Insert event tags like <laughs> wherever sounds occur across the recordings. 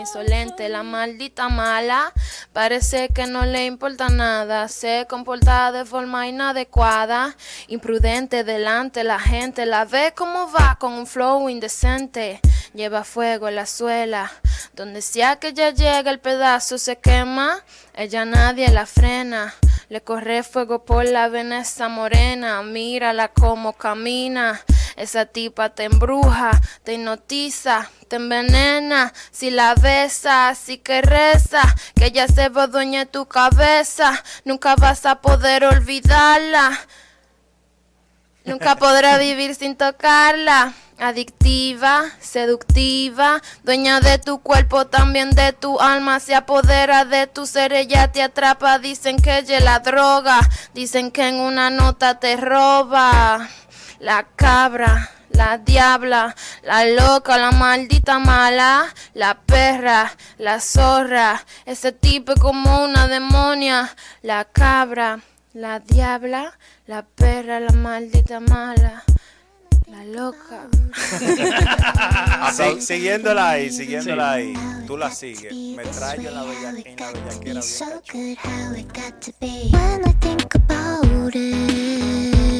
insolente, la maldita mala. Parece que no le importa nada, se comporta de forma inadecuada, imprudente delante la gente, la ve como va con un flow indecente. Lleva fuego en la suela, donde sea que ella llega el pedazo se quema, ella nadie la frena. Le corre fuego por la vena esa morena, mírala como camina. Esa tipa te embruja, te hipnotiza, te envenena. Si la besas, si que reza, que ella se va dueña de tu cabeza. Nunca vas a poder olvidarla. Nunca podrá <laughs> vivir sin tocarla. Adictiva, seductiva, dueña de tu cuerpo, también de tu alma, se apodera de tu ser, ella te atrapa, dicen que ella la droga, dicen que en una nota te roba la cabra, la diabla, la loca, la maldita mala, la perra, la zorra, ese tipo es como una demonia, la cabra, la diabla, la perra, la maldita mala. La loca. <laughs> Ah, sí, siguiéndola ahí, siguiéndola ahí. Tú la sigues. Me trae en la bella, en la bellaquera bien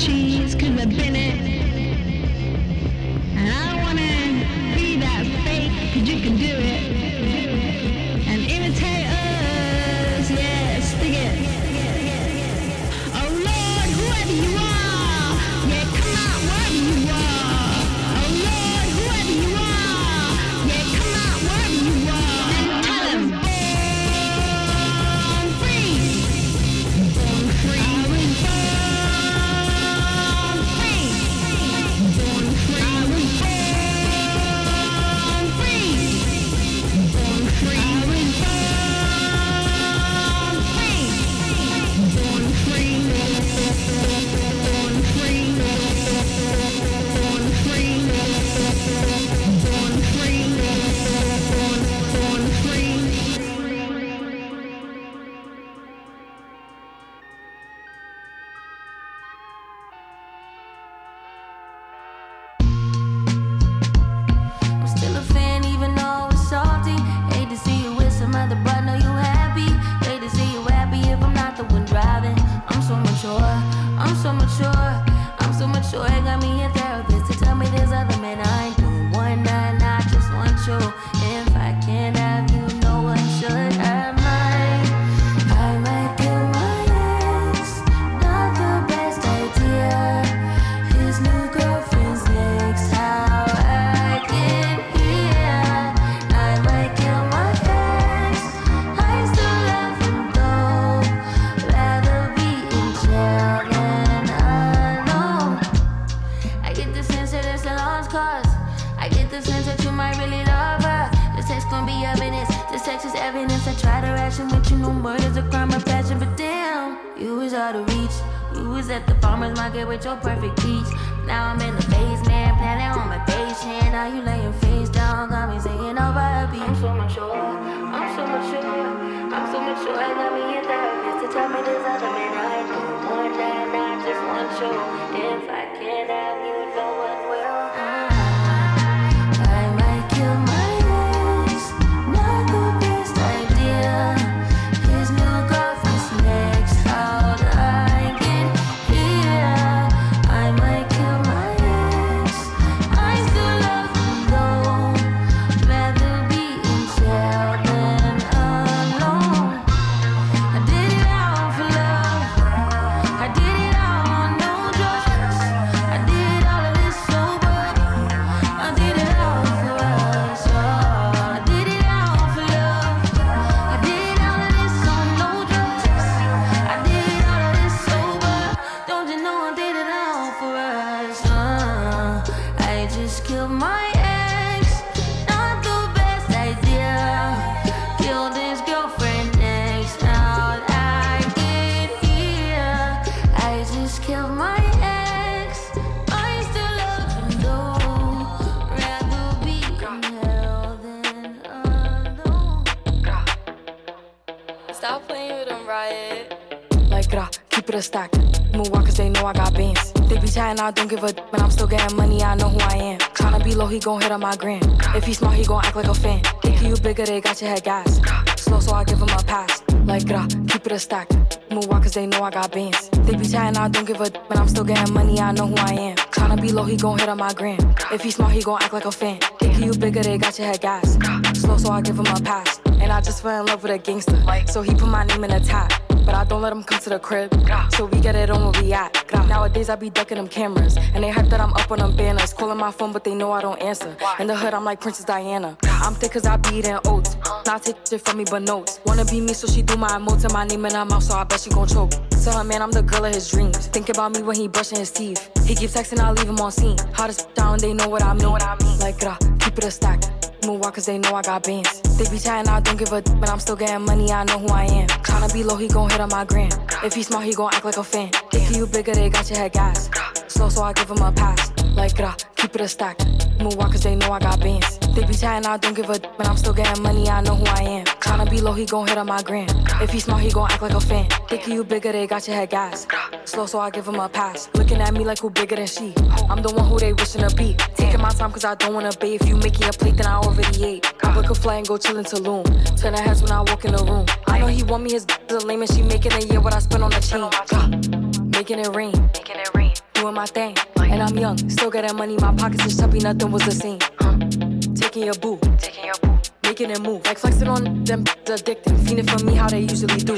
hoochies, cause I've been Chatting, I don't give a but I'm still getting money, I know who I am. Tryna be low, he gon' hit on my gram. If he smart, he gon' act like a fan. Think you bigger, they got your head gas. Slow, so I give him a pass. Like, grah, keep it a stack. Move walk cause they know I got bands. They be chatting, I don't give a but I'm still getting money, I know who I am. Tryna be low, he gon' hit on my gram. If he smart, he gon' act like a fan. Think you bigger, they got your head gas. Slow, so I give him a pass. And I just fell in love with a gangster. So he put my name in a tag. But I don't let him come to the crib. So we get it on where we at. Nowadays I be ducking them cameras. And they hype that I'm up on them banners. Calling my phone, but they know I don't answer. In the hood, I'm like Princess Diana. I'm thick cause I be eating oats. Not take shit from me, but notes. Wanna be me, so she do my emotes and my name in her mouth, so I bet she gon' choke. Tell her, man, I'm the girl of his dreams. Think about me when he brushing his teeth. He keeps texting, I leave him on seen. Hottest down, they know what I mean. Like, grah, keep it a stack. Move walk cause they know I got bands. They be chatting, I don't give a but I'm still getting money, I know who I am. Tryna be low, he gon' hit on my gram. If he smart, he gon' act like a fan. Think you bigger, they got your head gas. Slow, so I give him a pass. Like, grah, keep it a stack. Move walk cause they know I got bands. They be chatting, I don't give a but I'm still getting money, I know who I am. Tryna be low, he gon' hit on my gram. If he smart, he gon' act like a fan. Think you bigger, they got your head gas. Slow, so I give him a pass. Looking at me like who bigger than she. I'm the one who they wishing to be. Taking my time cause I don't wanna bathe. If you making a plate, then I already ate. I book a flight and go chill in Tulum. Turn her heads when I walk in the room. I know he want me, his b- the lame and she making a year what I spend on the chain. Making it rain. Making it rain. Doing my thing. And I'm young, still got that money. My pockets is chubby, nothing was the same. Huh. Taking your boo. Taking your boo. Making it move. Like flexing on them addicted. Fiending for me how they usually do.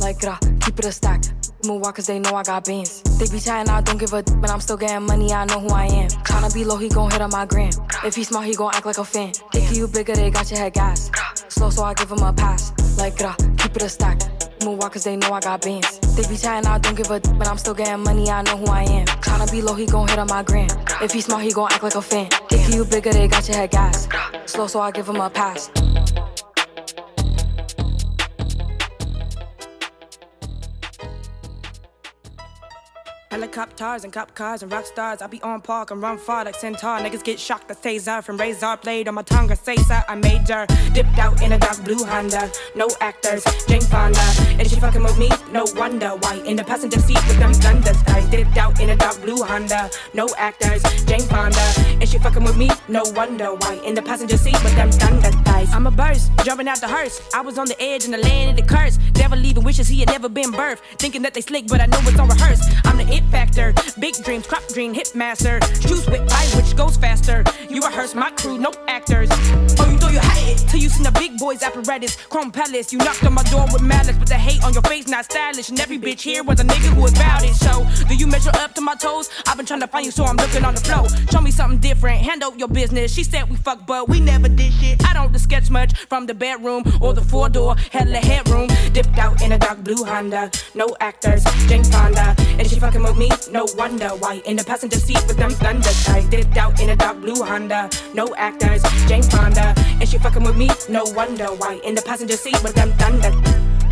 Like keep it a stack. Move walk cause they know I got beans. They be chatting, I don't give a but I'm still getting money, I know who I am. Tryna be low, he gon' hit on my gram. If he smart, he gon' act like a fan. Think you bigger, they got your head gas. Slow, so I give him a pass. Like grah, keep it a stack. Move walk cause they know I got beans. They be chatting, I don't give a but I'm still getting money, I know who I am. Tryna be low, he gon' hit on my gram. If he smart, he gon' act like a fan. Think you bigger, they got your head gas. Slow, so I give him a pass. Helicopters and cop cars and rock stars. I be on park and run far like centaur. Niggas get shocked. The taser from razor blade on my tongue. I say sir, I major. Dipped out in a dark blue Honda. No actors, Jane Fonda. And she fucking with me, no wonder why. In the passenger seat with them thunder thighs. Dipped out in a dark blue Honda. No actors, Jane Fonda. And she fucking with me, no wonder why. In the passenger seat with them thunder thighs. I'm a burst, jumping out the hearse. I was on the edge in the land of the curse. Devil leaving wishes he had never been birthed. Thinking that they slick, but I know it's all rehearsed. I'm the it factor. Big dreams, crop dream, hit master. Shoes with eye, which goes faster. You rehearse my crew, no actors. Oh, you throw your hat it till you seen the big boys apparatus. Chrome palace, you knocked on my door with malice, but the hate on your face not stylish. And every bitch here was a nigga who was about it. So, do you measure up to my toes? I've been trying to find you, so I'm looking on the floor. Show me something different, handle your business. She said we fuck, but we never did shit. I don't sketch much from the bedroom or the four door, hella headroom. Dipped out in a dark blue Honda, no actors, Jane Fonda. And she fucking me, no wonder why. In the passenger seat with them thunder thighs. Dipped out in a dark blue Honda, no actors, Jane Fonda. And she fucking with me, no wonder why. In the passenger seat with them thunder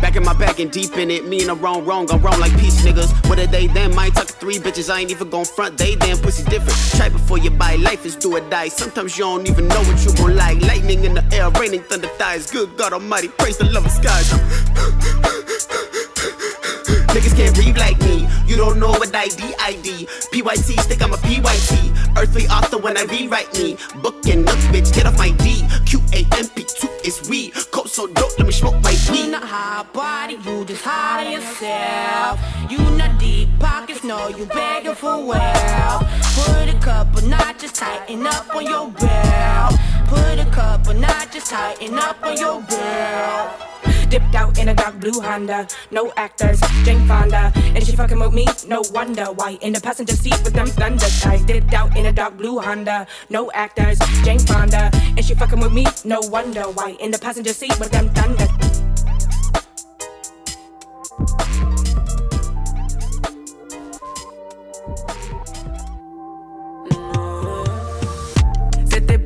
Back in my bag and deep in it, me and the wrong, wrong, I'm wrong like peace niggas. What are they then? Talk to three bitches, I ain't even gon' front, they damn pussy different. Try before you buy, life is do or die. Sometimes you don't even know what you gon' like. Lightning in the air, raining thunder thighs. Good God Almighty, praise the love of skies. <laughs> Niggas can't read like me. You don't know what ID ID. PYT, stick I'm a PYT. Earthly author when I rewrite me. Book and look, bitch, get off my D. QAMP2 is we. Coat so dope, let me smoke my You not high body, you just on yourself. You not deep pockets, no, you begging for wealth. Put a couple notches, tighten up on your belt. Put a couple notches, tighten up on your belt. Dipped out in a dark blue Honda, no actors, Jane Fonda. And she fucking with me, no wonder why. In the passenger seat with them thunder thighs. Dipped out in a dark blue Honda, no actors, Jane Fonda. And she fucking with me, no wonder why. In the passenger seat with them thunder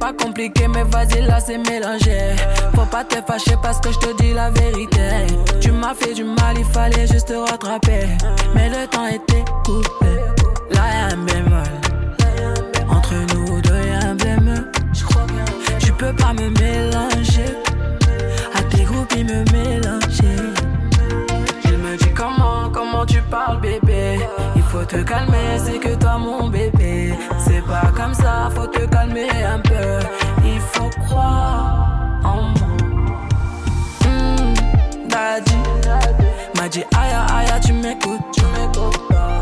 pas compliqué, mais vas-y, là c'est mélangé. Faut pas te fâcher parce que je te dis la vérité. Tu m'as fait du mal, il fallait juste te rattraper. Mais le temps était coupé. Là y'a un bémol. Entre nous deux y'a un bémol. Tu peux pas me mélanger. À tes groupes, me mélanger. comment tu parles, bébé. Il faut te calmer, c'est que toi, mon bébé. C'est pas comme ça, faut te calmer un peu. Il faut croire en moi. Hmm, daddy, m'a dit aïe aïe, tu m'écoutes.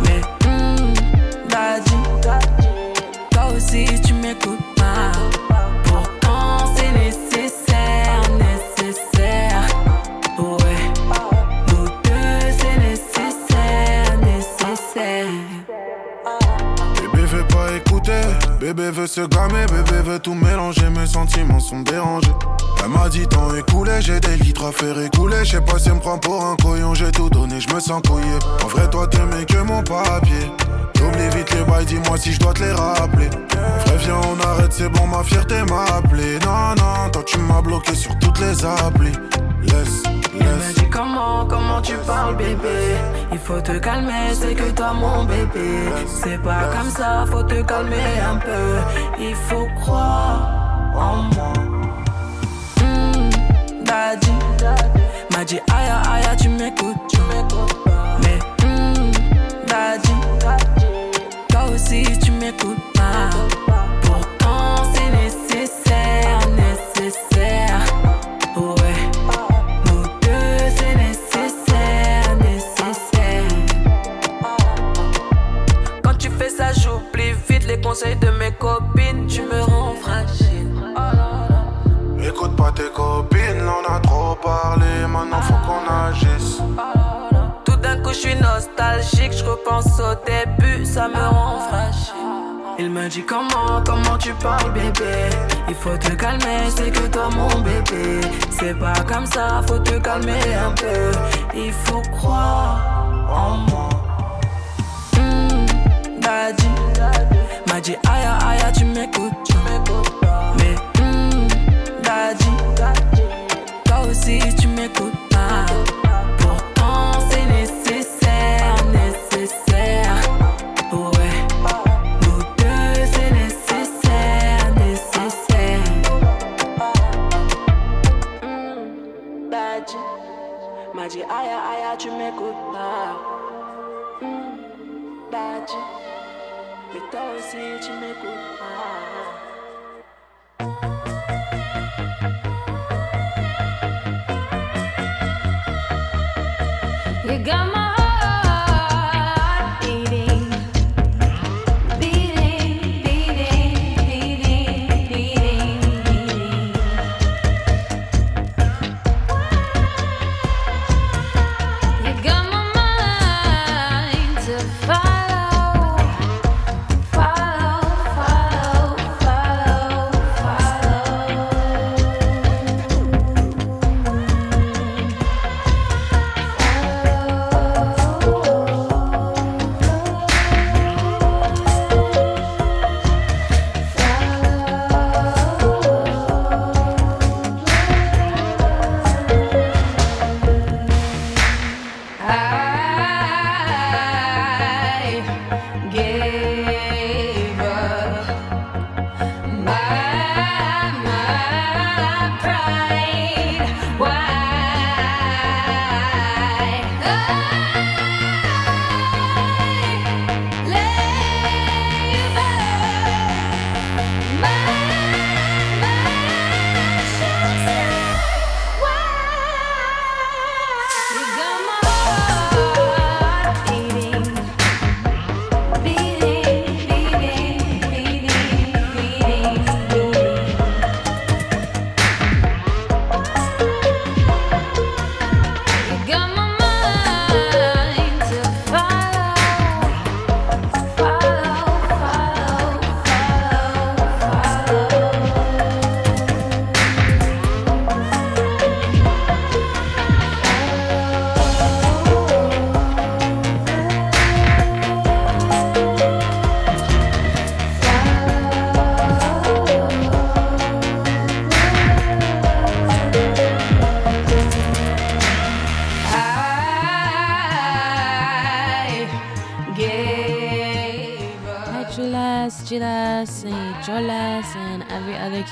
Mais hmm, daddy, toi aussi tu m'écoutes bébé veut se gamer, bébé veut tout mélanger, mes sentiments sont dérangés. Elle m'a dit temps écoulé, j'ai des litres à faire écouler. Je sais pas si elle me prend pour un couillon, j'ai tout donné, je me sens couillé. En vrai, toi t'aimais que mon papier. J'oublie vite les bails, dis-moi si je dois te les rappeler. Vrai, viens, on arrête, c'est bon, ma fierté m'a appelé. Non, non, toi tu m'as bloqué sur toutes les applis. Laisse, Elle me dit comment, comment tu parles bébé? Il faut te calmer, c'est que toi mon bébé. C'est pas comme ça, faut te calmer un peu. Il faut croire en moi. Hmm, Daddy. M'a dit aïe aïe tu m'écoutes. Tu m'écoutes Mais hmm, Daddy. Toi aussi tu m'écoutes pas. Pourtant c'est nécessaire, conseils de mes copines. Tu me rends fragile. Écoute pas tes copines, là, on a trop parlé, maintenant faut qu'on agisse. Tout d'un coup, je suis nostalgique. Je repense au début, ça me rend fragile. Il me dit comment, comment tu parles bébé? Il faut te calmer, c'est que toi mon bébé C'est pas comme ça, faut te calmer un peu Il faut croire en moi Hmm, Daddy M'a dit aïe aïe tu m'écoutes Mais hmm, Daddy Toi aussi tu m'écoutes pas Pourtant c'est nécessaire, nécessaire Ouais nous deux, c'est nécessaire, nécessaire. Hmm, Daddy, m'a dit aïe aïe, tu m'écoutes pas. Hmm, Daddy, Então eu te me culpado.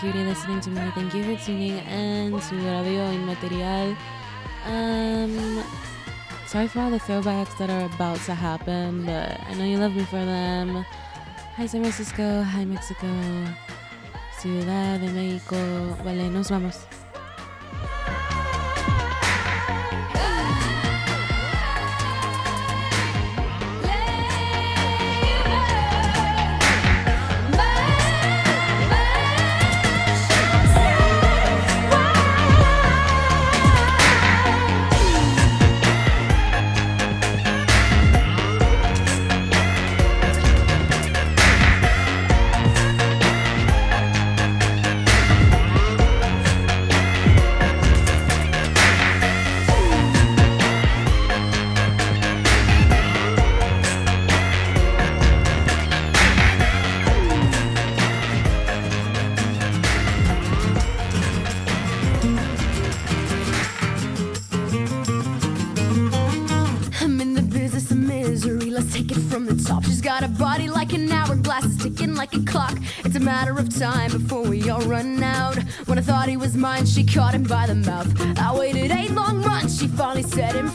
Cutie listening to me. Thank you for tuning in to Radio Inmaterial. Um, sorry for all the throwbacks that are about to happen, but I know you love me for them. Hi San Francisco, hi Mexico, Ciudad de Mexico. Vale, nos vamos. She caught him by the mouth. I waited eight long months. She finally set him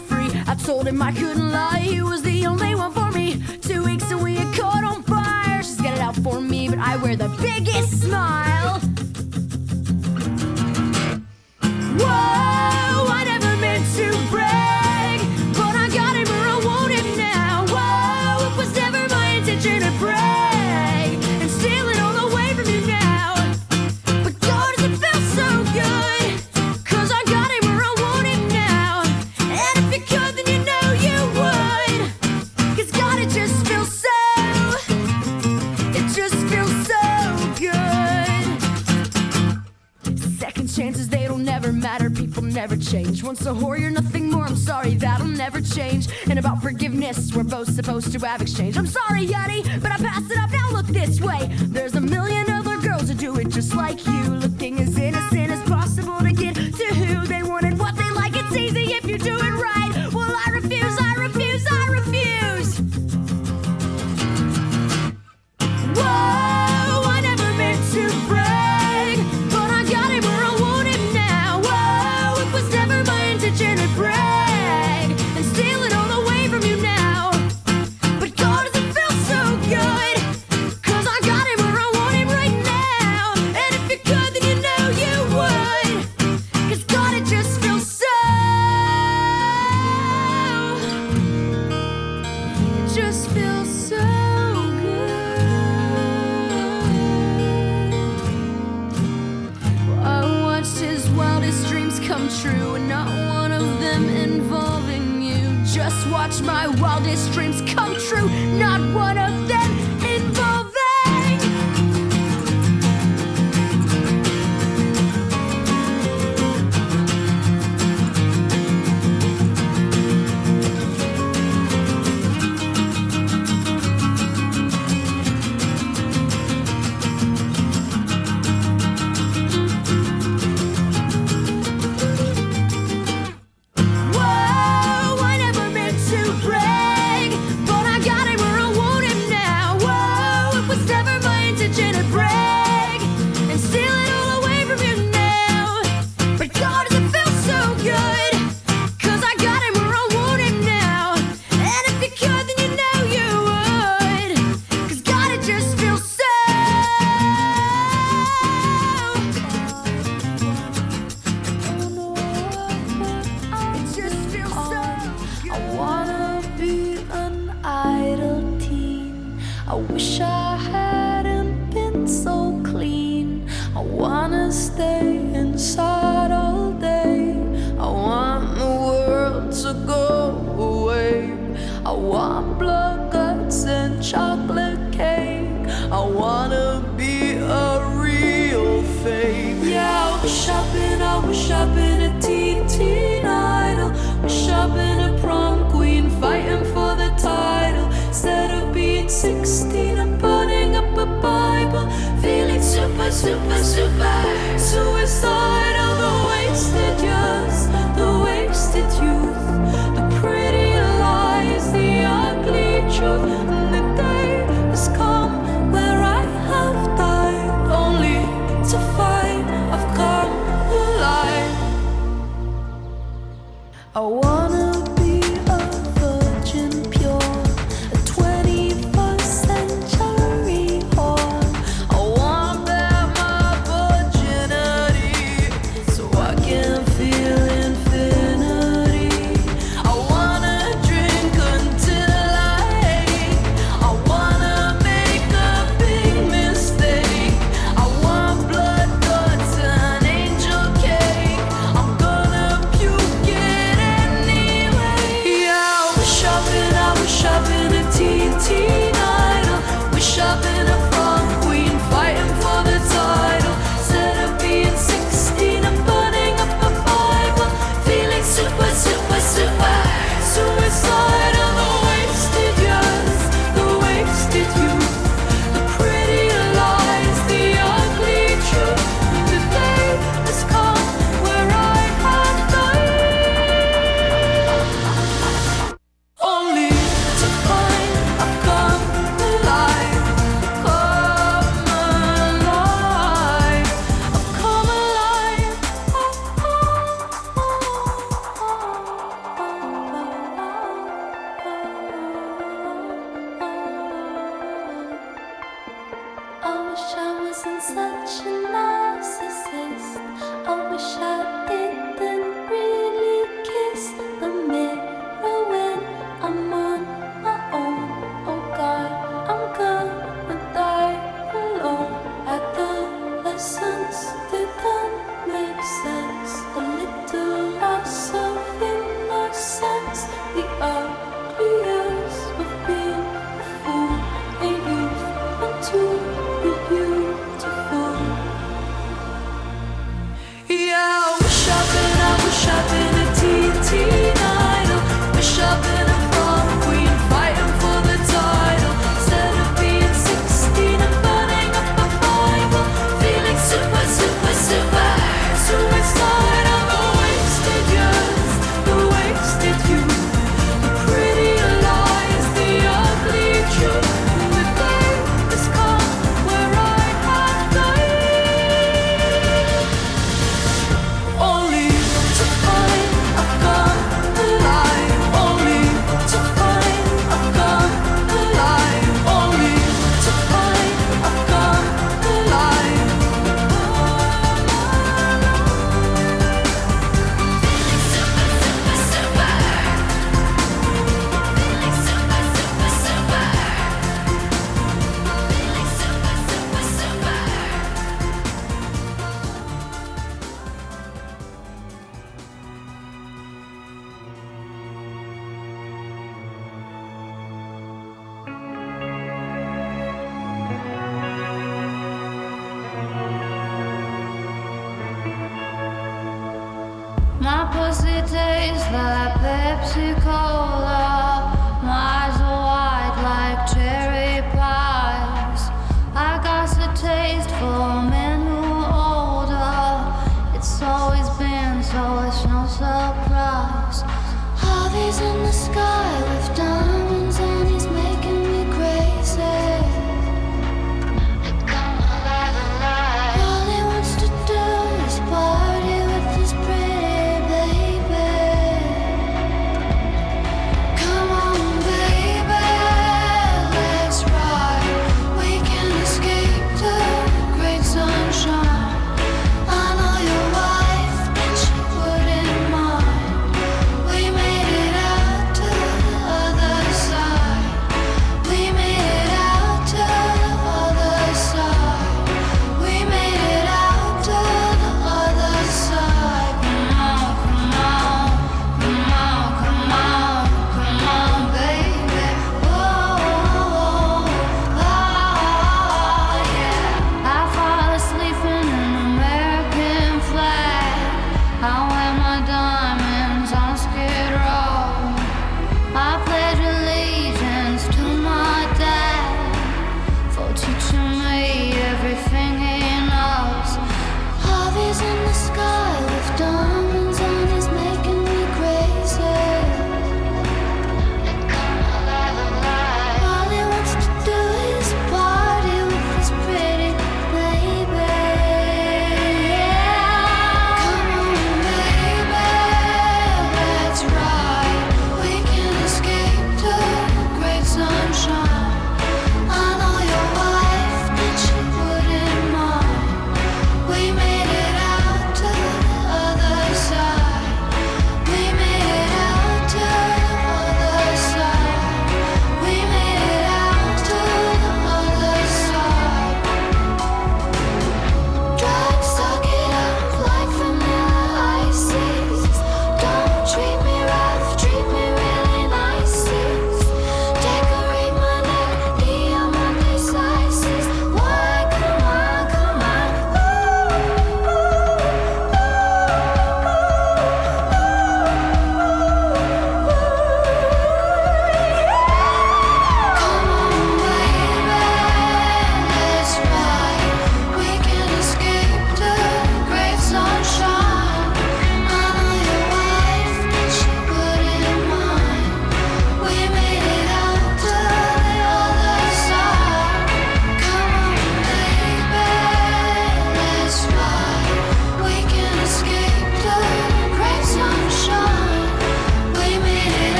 never change. Once a whore, you're nothing more. I'm sorry, that'll never change. And about forgiveness, we're both supposed to have exchange. I'm sorry, Yeti, but I passed it up. Now look this way. There's a million other girls who do it just like you. Looking as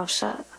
mouth shut.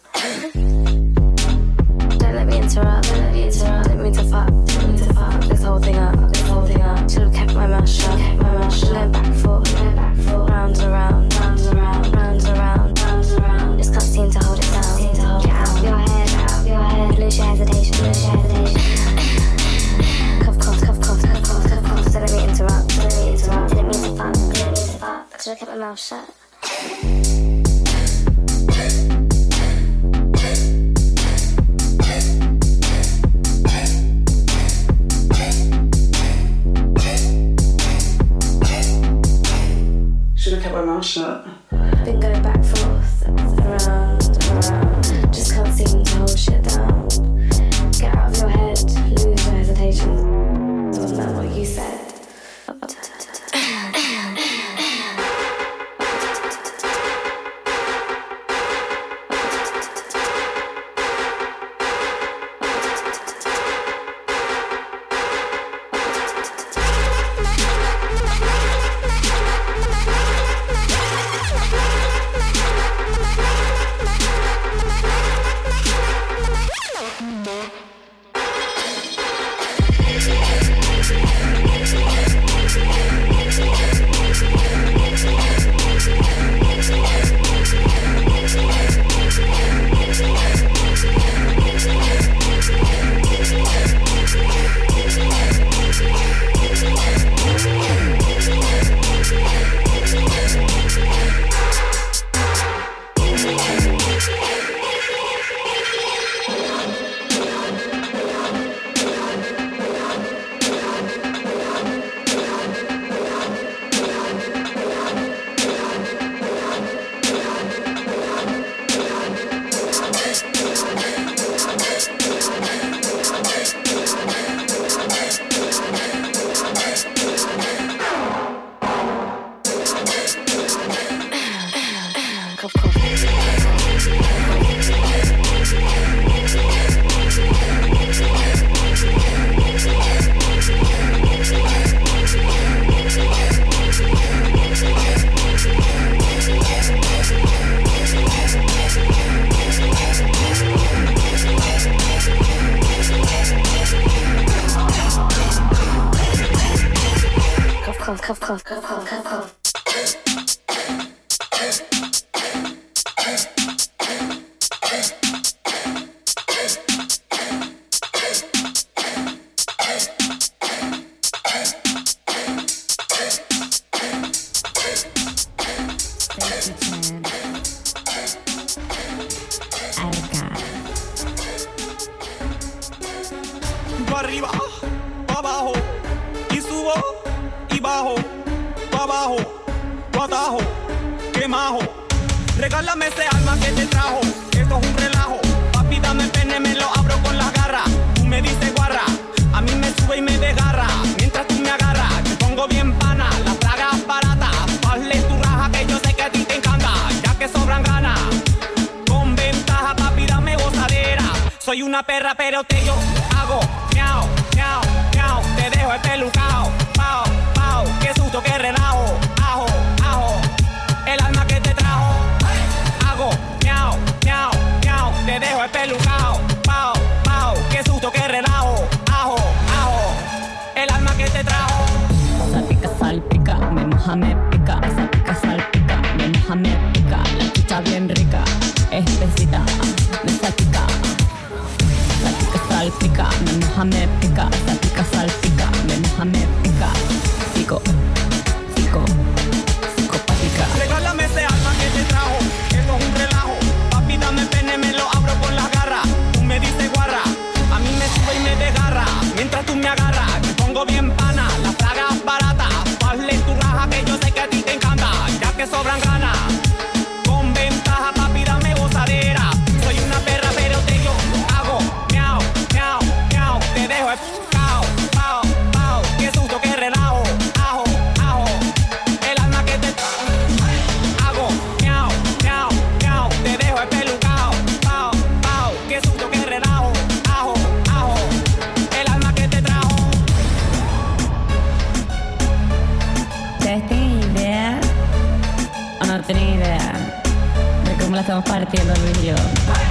estamos partiendo Luis y.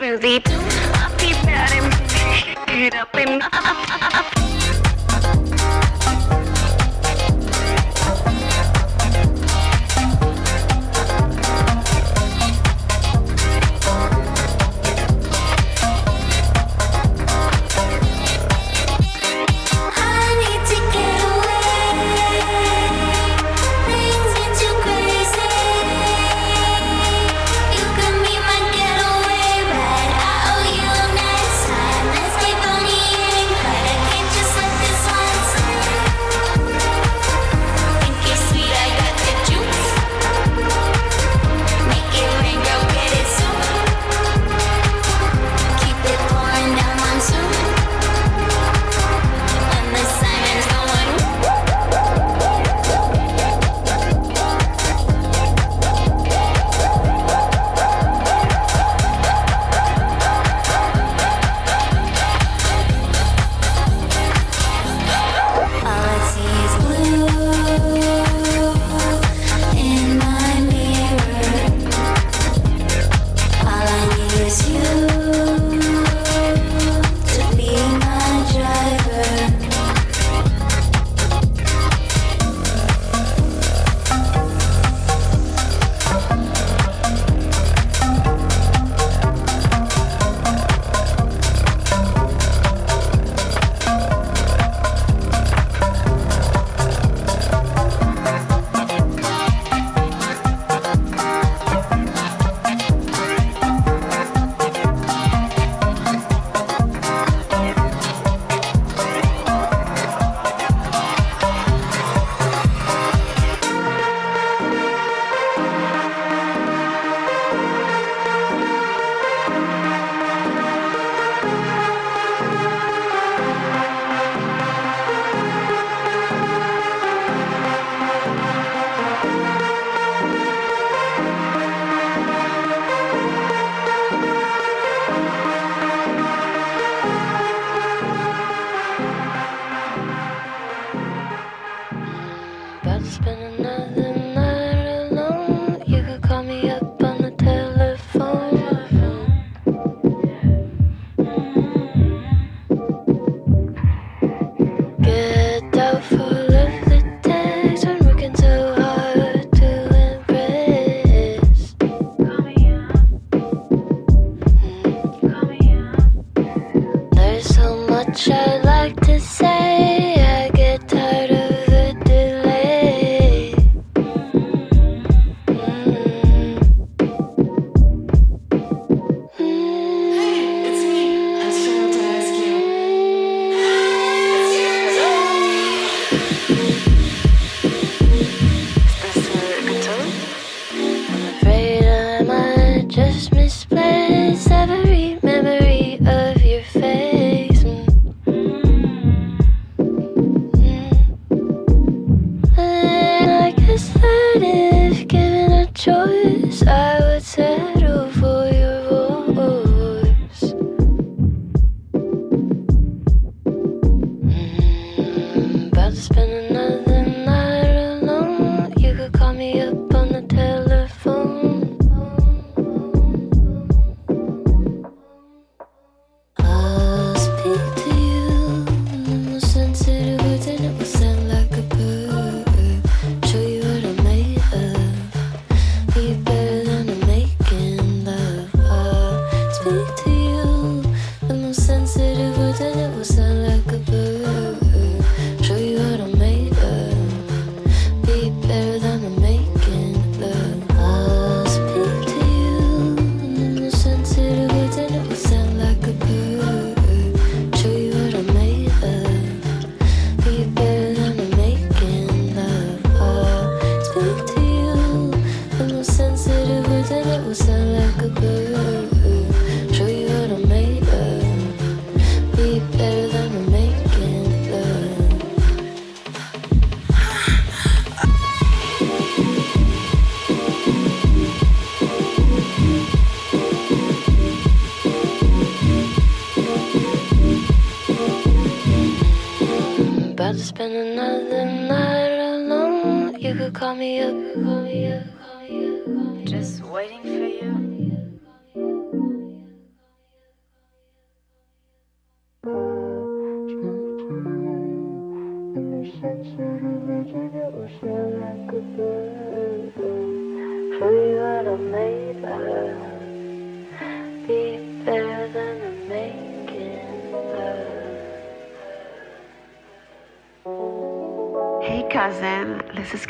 it just spending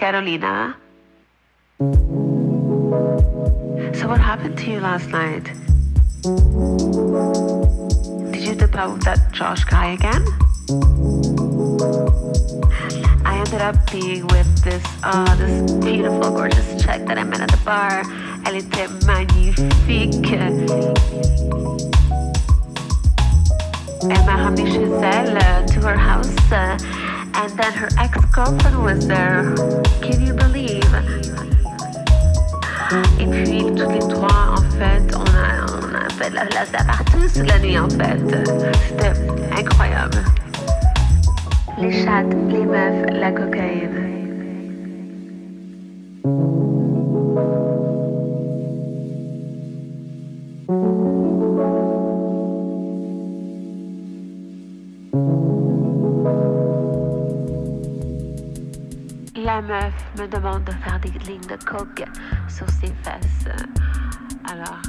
Carolina. des lignes de coke sur ses fesses. Euh, alors,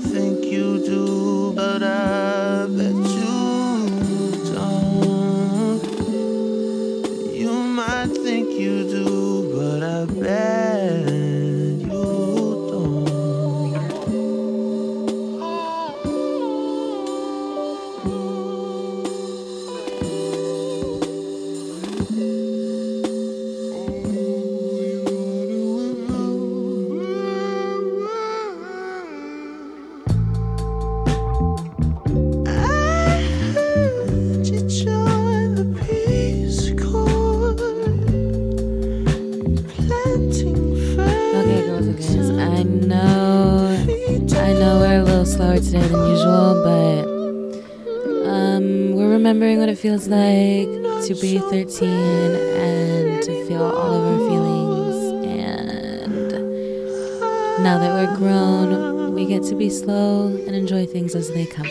think you do, but I as they come.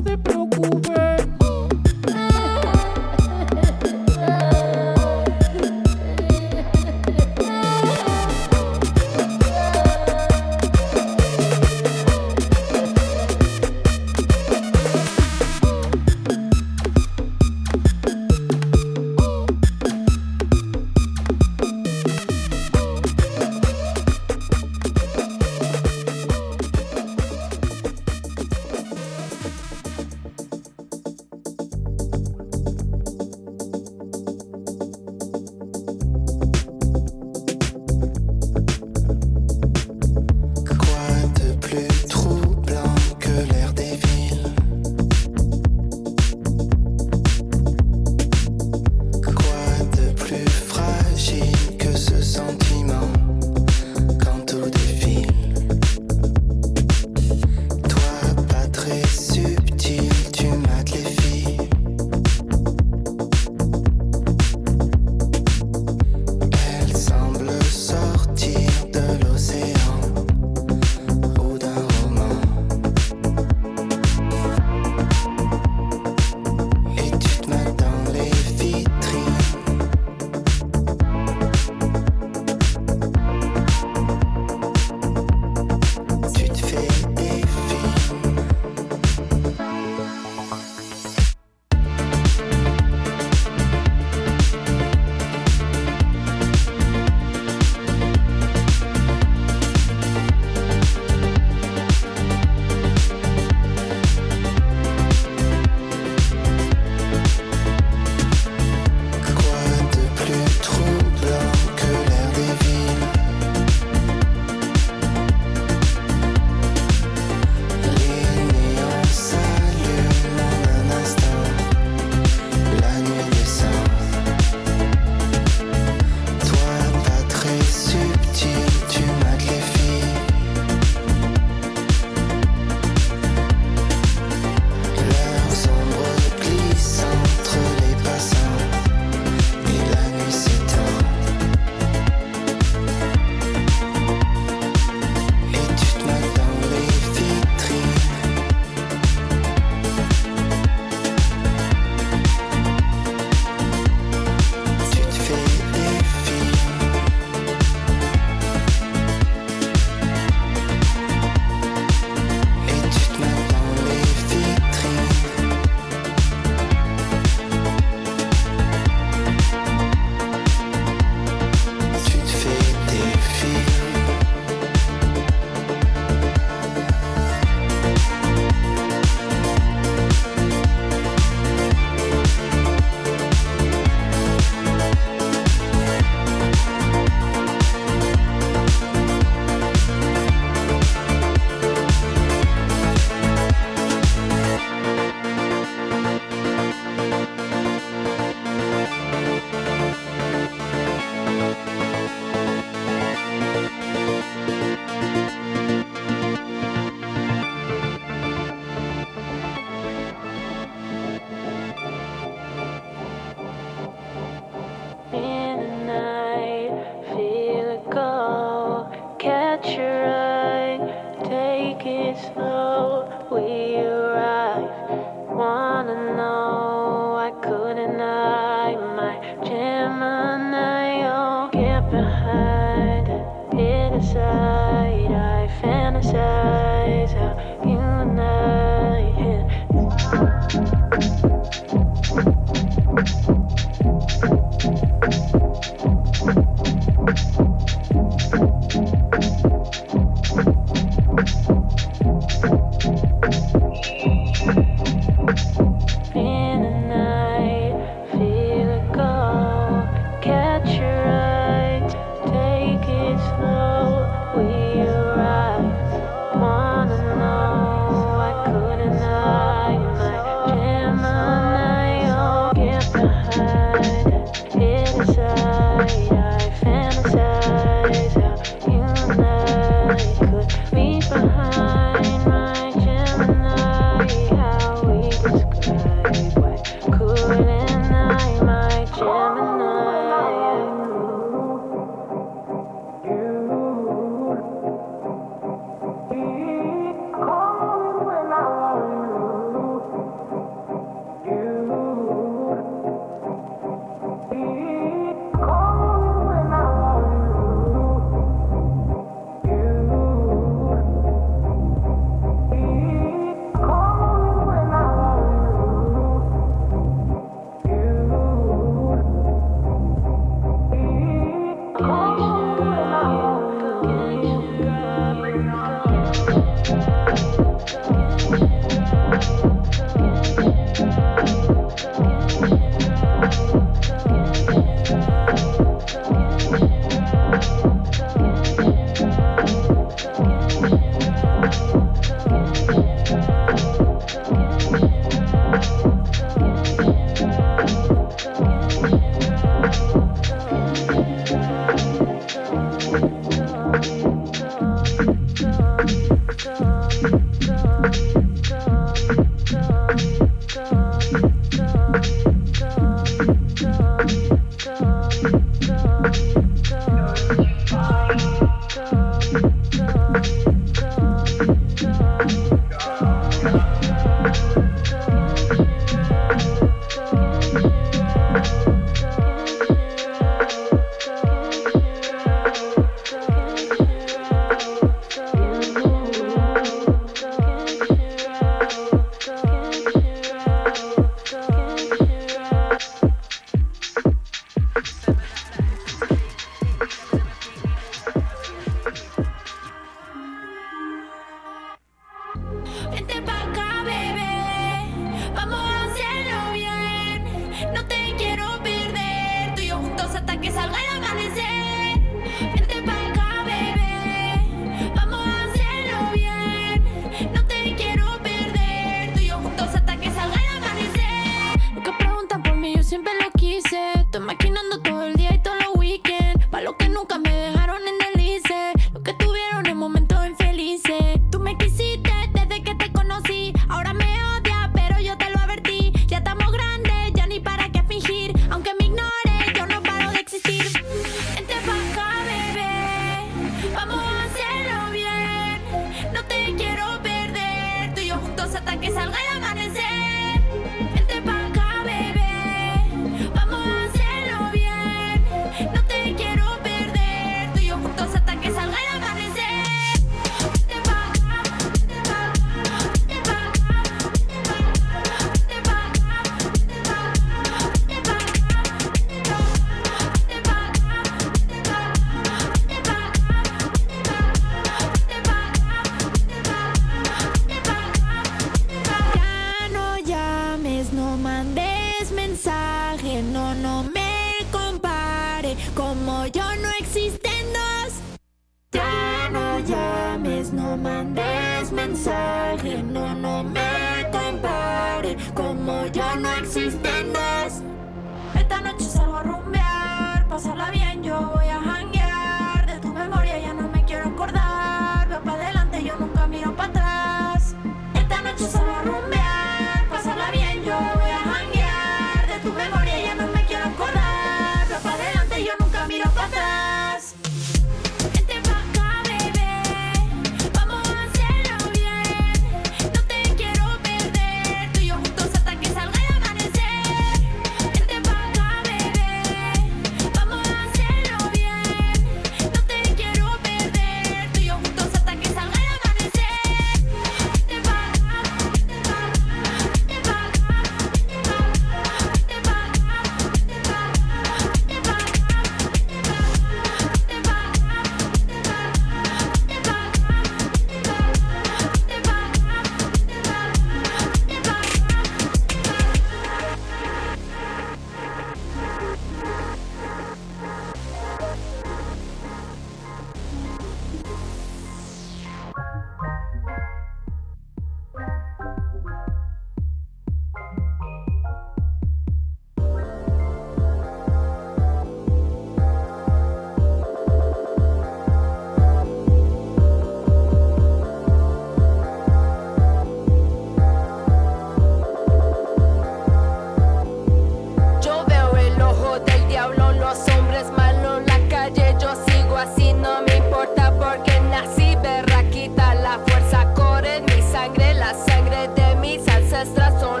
Ancestras son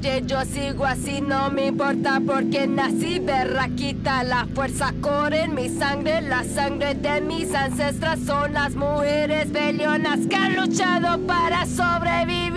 yo sigo así, no me importa porque nací berraquita. La fuerza corre en mi sangre, la sangre de mis ancestras son las mujeres bellonas que han luchado para sobrevivir.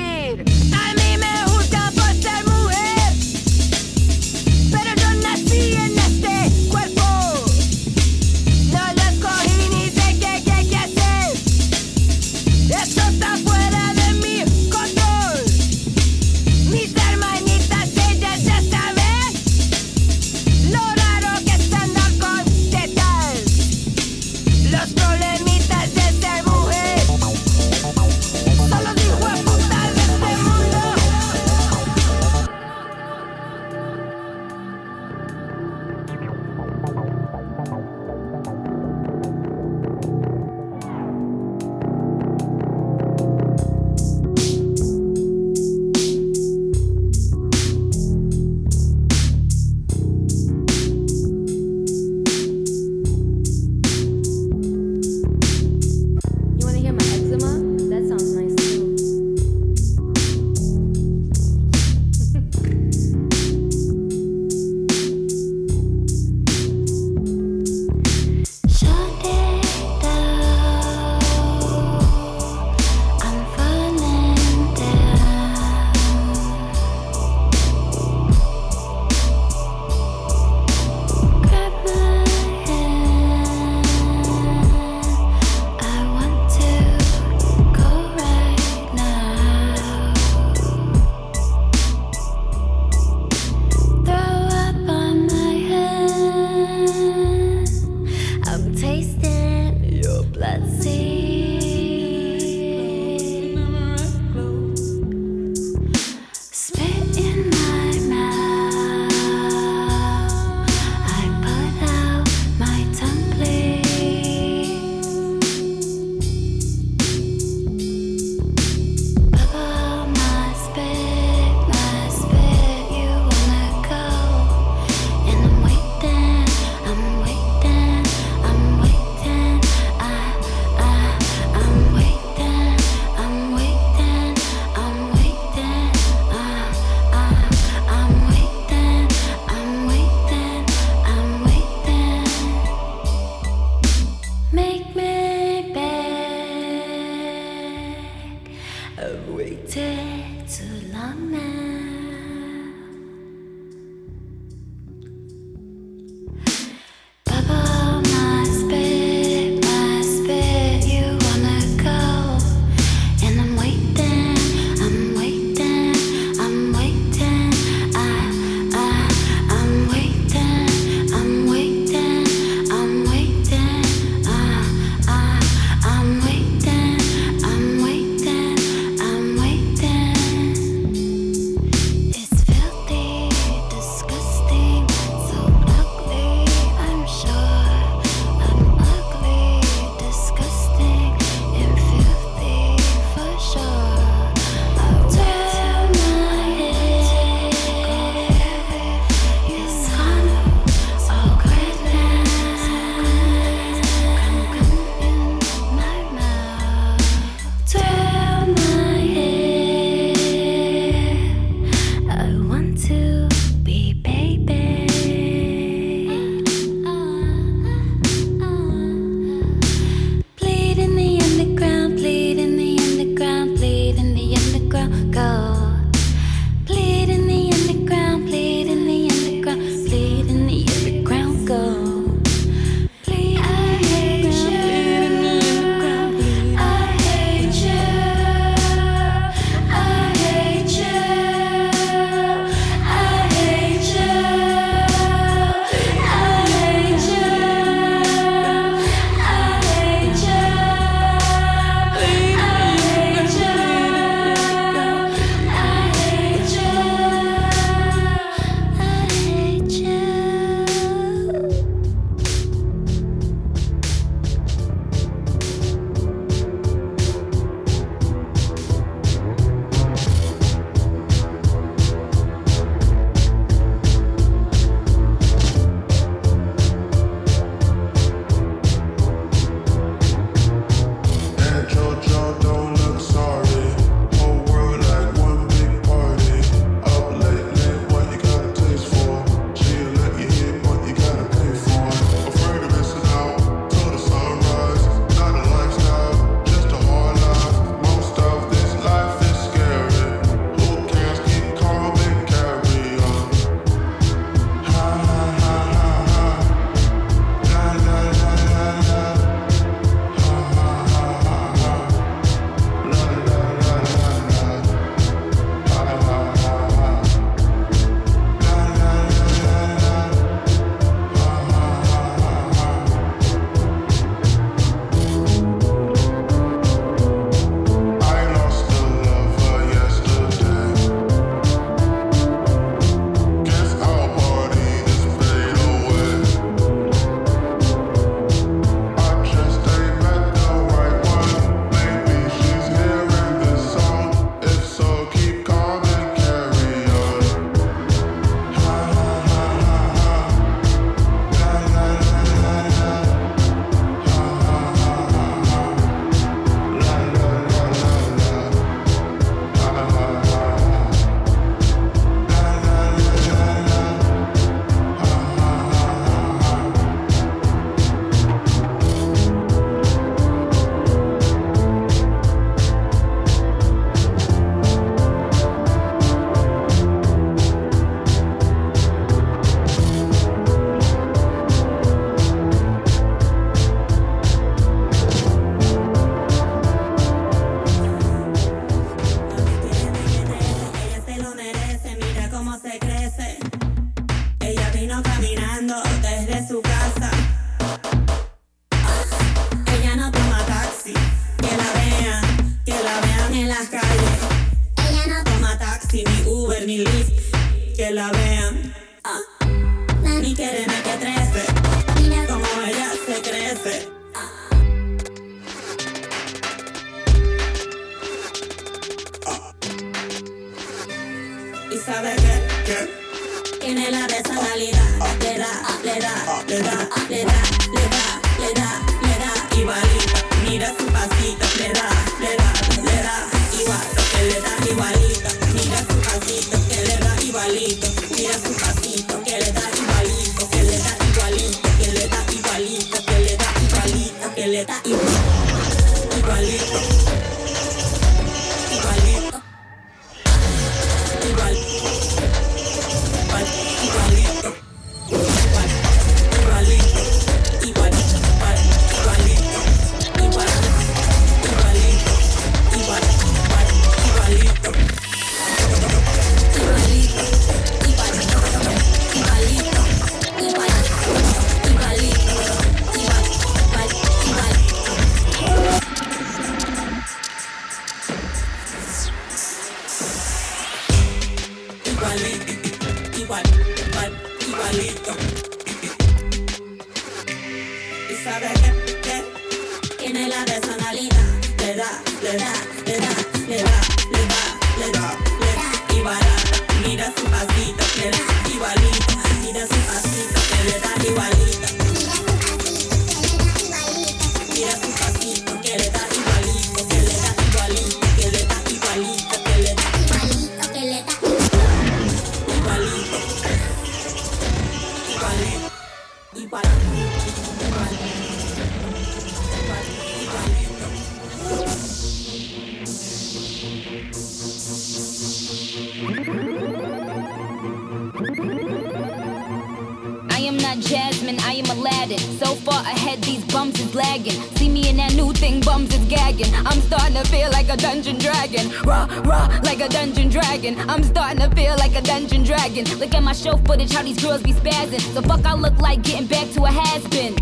Jasmine, I am Aladdin. So far ahead, these bums is lagging. See me in that new thing, bums is gagging. I'm starting to feel like a dungeon dragon. Raw, raw, like a dungeon dragon. I'm starting to feel like a dungeon dragon. Look at my show footage, how these girls be spazzing. So fuck, I look like getting back to a has been.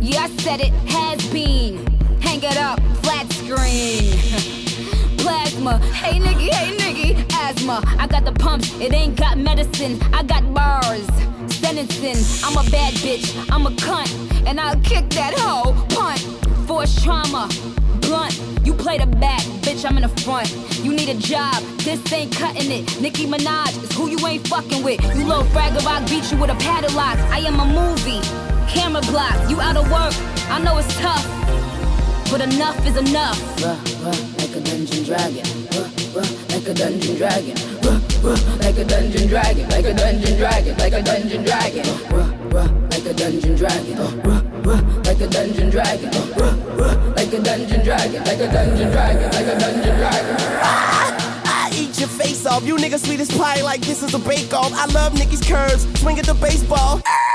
Yeah, I said it, has been. Hang it up, flat screen. <laughs> plasma. Hey nigga, hey nigga, asthma. I got the pumps, it ain't got medicine. I got bars, I'm a bad bitch, I'm a cunt, and I'll kick that hoe. Punt, force trauma, blunt. You play the back, bitch, I'm in the front. You need a job, this ain't cutting it. Nicki Minaj is who you ain't fucking with. You little fraggle rock, beat you with a padlock. I am a movie, camera block. You out of work, I know it's tough, but enough is enough. Ruh, ruh, like a dungeon dragon. Ruh, ruh, like a dungeon dragon. Like a dungeon dragon. Like a dungeon dragon. Like a dungeon dragon. Like a dungeon dragon. Like a dungeon dragon. Like a dungeon dragon. Like a dungeon dragon. Like a dungeon dragon. I eat your face off. You niggas sweet as pie like this is a bake off. I love Nicki's curves. Swing at the baseball. I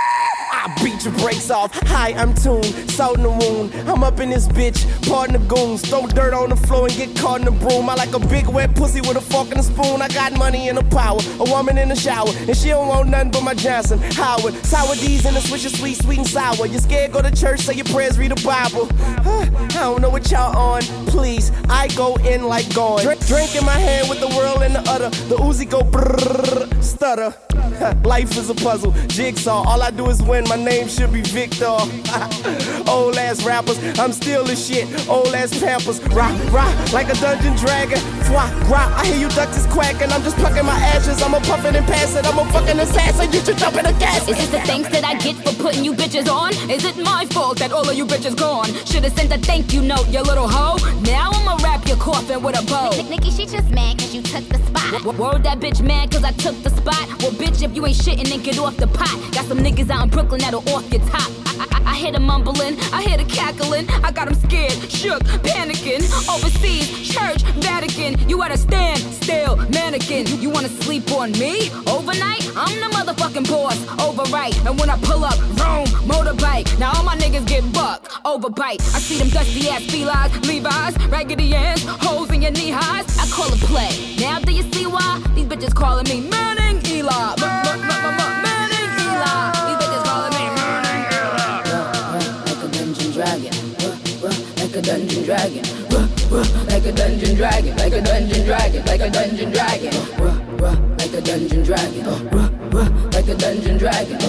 beat your brakes off. Hi, I'm Toon, salt in the wound. I'm up in this bitch, pardon the goons. Throw dirt on the floor and get caught in the broom. I like a big wet pussy with a fork and a spoon. I got money and a power. A woman in the shower, and she don't want nothing but my Johnson. Howard, sour D's in the swisher, sweet, sweet and sour. You scared? Go to church, say your prayers, read the Bible. Huh, I don't know what y'all on. Please, I go in like gone. Drink, drink in my hand with the world in the udder. The Uzi go brrrr, stutter. <laughs> Life is a puzzle, jigsaw. All I do is win. My name should be Victor. <laughs> Old ass rappers, I'm still the shit. Old ass pampers, rock, rock like a dungeon dragon. Fwa, grop. I hear you ducks is quacking. I'm just plucking my ashes. I'm a puffin' and pass it. I'm a fucking assassin. You should jump in the gas. Is this the thanks that I get for putting you bitches on? Is it my fault that all of you bitches gone? Should've sent a thank you note, you little hoe. Now I'ma wrap your coffin with a bow. Nicki, she just mad cause you took the spot. W- Word that bitch mad cause I took the spot. Well, bitch, you ain't shitting, then get off the pot. Got some niggas out in Brooklyn that'll off your top. I, I, I hear the mumbling, I hear the cackling. I got them scared, shook, panicking. Overseas, church, Vatican. You at a stand, still, mannequin. You wanna sleep on me? Overnight? I'm the motherfucking boss, overright. And when I pull up, vroom, motorbike. Now all my niggas get buck, overbite. I see them dusty ass felines, Levi's, raggedy ass, holes in your knee highs. I call it play. Now do you see why? These bitches calling me Manning Eli. M- m- m- Manning Eli. like a dungeon dragon, like a dungeon dragon, like a dungeon dragon, like a dungeon dragon, like a dungeon dragon, like a dungeon dragon,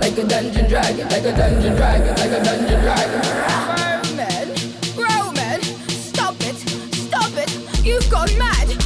like a dungeon dragon, like a dungeon dragon, like a dungeon dragon. Grow men, stop it, stop it, you've gone mad.